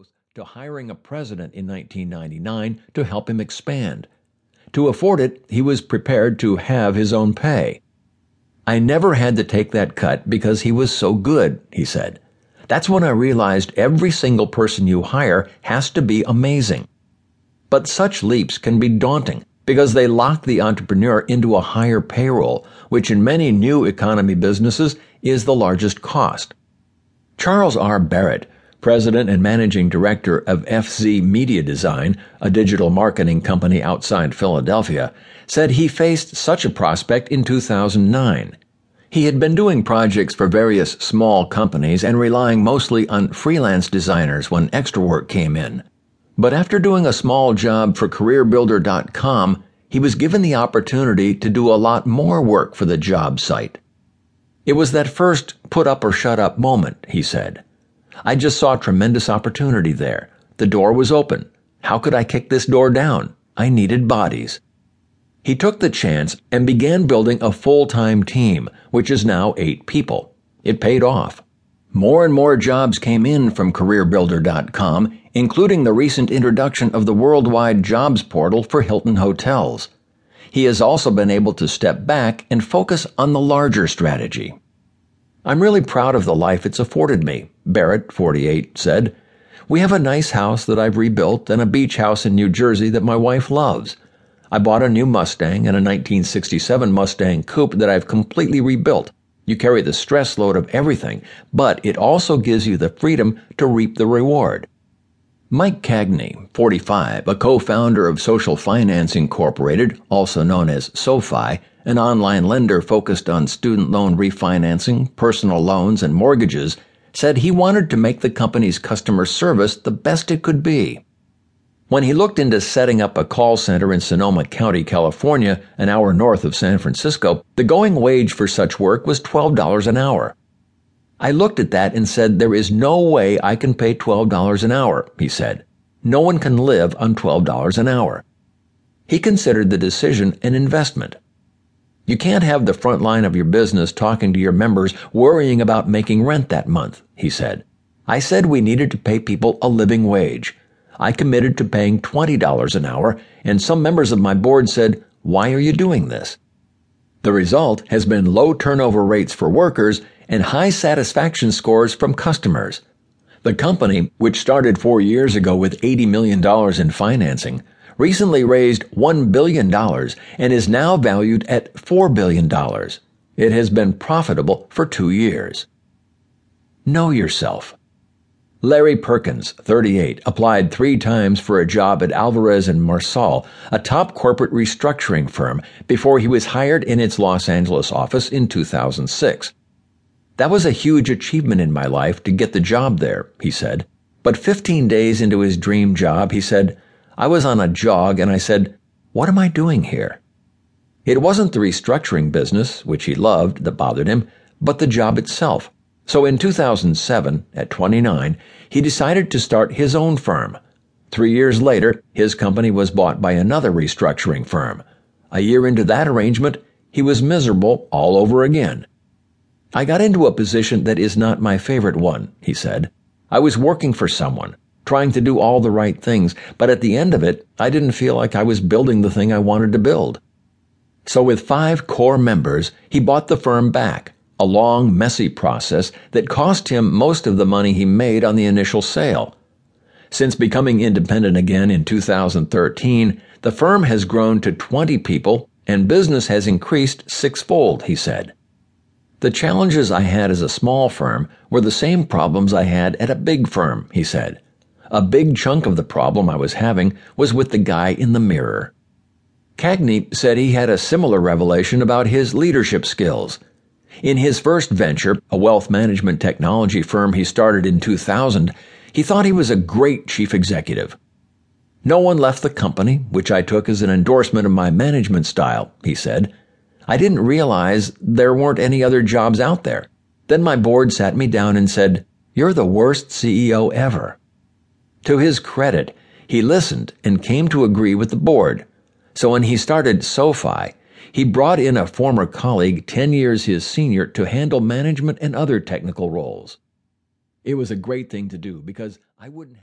growth to hiring a president in 1999 to help him expand. To afford it, he was prepared to have his own pay. I never had to take that cut because he was so good, he said. That's when I realized every single person you hire has to be amazing. But such leaps can be daunting because they lock the entrepreneur into a higher payroll, which in many new economy businesses is the largest cost. Charles R. Barrett, president and managing director of FZ Media Design, a digital marketing company outside Philadelphia, said he faced such a prospect in 2009. He had been doing projects for various small companies and relying mostly on freelance designers when extra work came in. But after doing a small job for CareerBuilder.com, he was given the opportunity to do a lot more work for the job site. It was that first put up or shut up moment, he said. I just saw tremendous opportunity there. The door was open. How could I kick this door down? I needed bodies. He took the chance and began building a full time team, which is now eight people. It paid off. More and more jobs came in from CareerBuilder.com, including the recent introduction of the worldwide jobs portal for Hilton hotels. He has also been able to step back and focus on the larger strategy. I'm really proud of the life it's afforded me, Barrett, 48, said. We have a nice house that I've rebuilt and a beach house in New Jersey that my wife loves. I bought a new Mustang and a 1967 Mustang Coupe that I've completely rebuilt. You carry the stress load of everything, but it also gives you the freedom to reap the reward. Mike Cagney, 45, a co-founder of Social Finance Incorporated, also known as SoFi, an online lender focused on student loan refinancing, personal loans, and mortgages, said he wanted to make the company's customer service the best it could be. When he looked into setting up a call center in Sonoma County, California, an hour north of San Francisco, the going wage for such work was $12 an hour. I looked at that and said, There is no way I can pay $12 an hour, he said. No one can live on $12 an hour. He considered the decision an investment. You can't have the front line of your business talking to your members worrying about making rent that month, he said. I said we needed to pay people a living wage. I committed to paying $20 an hour, and some members of my board said, Why are you doing this? The result has been low turnover rates for workers and high satisfaction scores from customers. The company, which started four years ago with $80 million in financing, recently raised $1 billion and is now valued at $4 billion. It has been profitable for two years. Know yourself. Larry Perkins, 38, applied three times for a job at Alvarez and Marsal, a top corporate restructuring firm, before he was hired in its Los Angeles office in 2006. That was a huge achievement in my life to get the job there, he said. But 15 days into his dream job, he said, I was on a jog and I said, What am I doing here? It wasn't the restructuring business, which he loved, that bothered him, but the job itself. So in 2007, at 29, he decided to start his own firm. Three years later, his company was bought by another restructuring firm. A year into that arrangement, he was miserable all over again. I got into a position that is not my favorite one, he said. I was working for someone, trying to do all the right things, but at the end of it, I didn't feel like I was building the thing I wanted to build. So with five core members, he bought the firm back a long, messy process that cost him most of the money he made on the initial sale. Since becoming independent again in 2013, the firm has grown to 20 people and business has increased sixfold, he said. The challenges I had as a small firm were the same problems I had at a big firm, he said. A big chunk of the problem I was having was with the guy in the mirror. Cagney said he had a similar revelation about his leadership skills. In his first venture, a wealth management technology firm he started in 2000, he thought he was a great chief executive. No one left the company, which I took as an endorsement of my management style, he said. I didn't realize there weren't any other jobs out there. Then my board sat me down and said, You're the worst CEO ever. To his credit, he listened and came to agree with the board. So when he started SoFi, he brought in a former colleague 10 years his senior to handle management and other technical roles. It was a great thing to do because I wouldn't have